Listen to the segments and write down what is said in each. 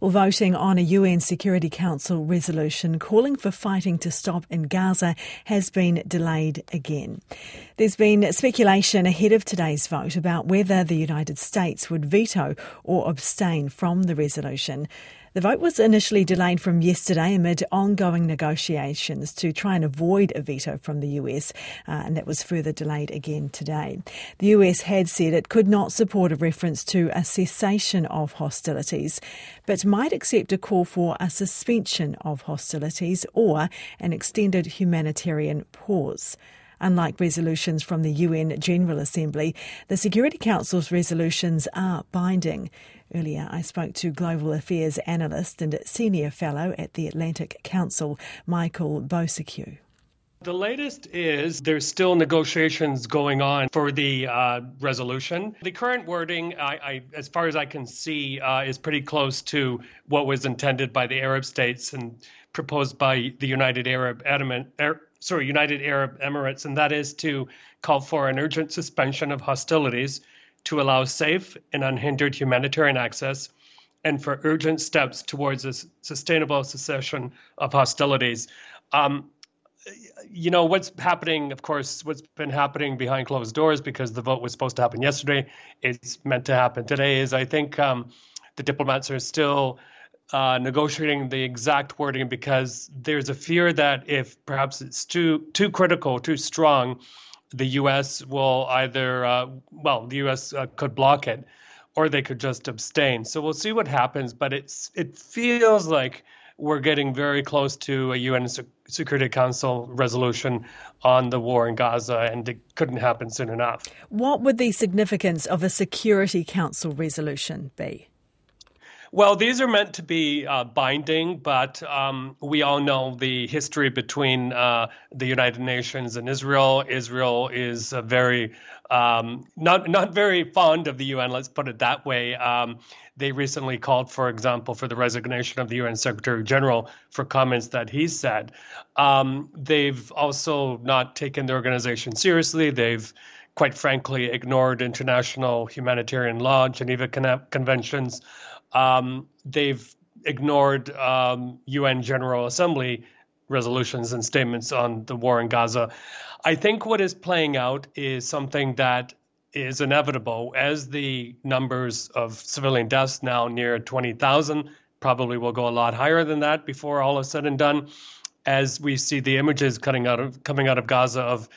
Well, voting on a UN Security Council resolution calling for fighting to stop in Gaza has been delayed again. There's been speculation ahead of today's vote about whether the United States would veto or abstain from the resolution. The vote was initially delayed from yesterday amid ongoing negotiations to try and avoid a veto from the US, uh, and that was further delayed again today. The US had said it could not support a reference to a cessation of hostilities, but might accept a call for a suspension of hostilities or an extended humanitarian pause. Unlike resolutions from the UN General Assembly, the Security Council's resolutions are binding. Earlier, I spoke to global affairs analyst and senior fellow at the Atlantic Council, Michael Bociurkiw. The latest is there's still negotiations going on for the uh, resolution. The current wording, I, I, as far as I can see, uh, is pretty close to what was intended by the Arab states and proposed by the United Arab Emirate, er, sorry, United Arab Emirates, and that is to call for an urgent suspension of hostilities to allow safe and unhindered humanitarian access and for urgent steps towards a sustainable cessation of hostilities. Um, you know what's happening of course what's been happening behind closed doors because the vote was supposed to happen yesterday it's meant to happen today is i think um, the diplomats are still uh, negotiating the exact wording because there's a fear that if perhaps it's too too critical, too strong, the U.S. will either uh, well, the U.S. Uh, could block it, or they could just abstain. So we'll see what happens. But it's it feels like we're getting very close to a UN Security Council resolution on the war in Gaza, and it couldn't happen soon enough. What would the significance of a Security Council resolution be? Well, these are meant to be uh, binding, but um, we all know the history between uh, the United Nations and Israel. Israel is very um, not not very fond of the UN. Let's put it that way. Um, they recently called, for example, for the resignation of the UN Secretary General for comments that he said. Um, they've also not taken the organization seriously. They've quite frankly ignored international humanitarian law, Geneva Con- conventions. Um, they've ignored um, UN General Assembly resolutions and statements on the war in Gaza. I think what is playing out is something that is inevitable as the numbers of civilian deaths now near 20,000 probably will go a lot higher than that before all is said and done as we see the images coming out of coming out of Gaza of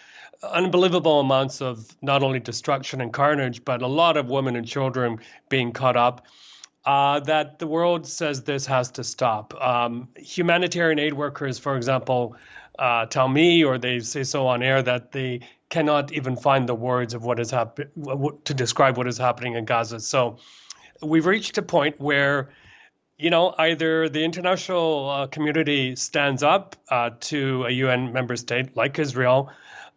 unbelievable amounts of not only destruction and carnage but a lot of women and children being caught up uh, that the world says this has to stop. Um, humanitarian aid workers, for example, uh, tell me, or they say so on air, that they cannot even find the words of what is happening to describe what is happening in Gaza. So we've reached a point where, you know, either the international uh, community stands up uh, to a UN member state like Israel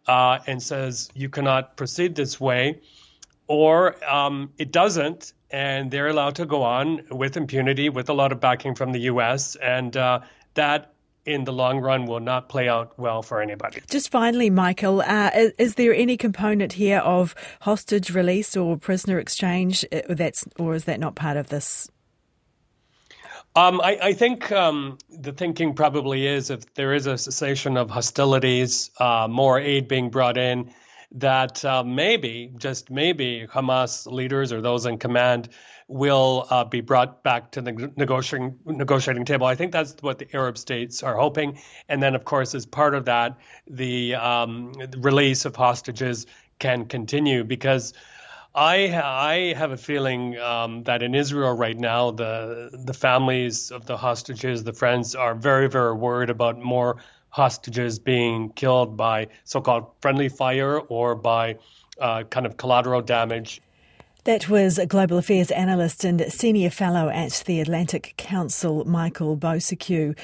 uh, and says you cannot proceed this way, or um, it doesn't and they're allowed to go on with impunity with a lot of backing from the U.S. And uh, that in the long run will not play out well for anybody. Just finally, Michael, uh, is, is, there any component here of hostage release or prisoner exchange uh, that's, or is that not part of this? Um, I, I, think um, the thinking probably is if there is a cessation of hostilities, uh, more aid being brought in, that uh, maybe, just maybe, Hamas leaders or those in command will uh, be brought back to the negotiating negotiating table. I think that's what the Arab states are hoping. And then, of course, as part of that, the, um, the release of hostages can continue because. I I have a feeling um, that in Israel right now, the the families of the hostages, the friends, are very very worried about more hostages being killed by so-called friendly fire or by uh, kind of collateral damage. That was a global affairs analyst and senior fellow at the Atlantic Council, Michael Bociurkiw.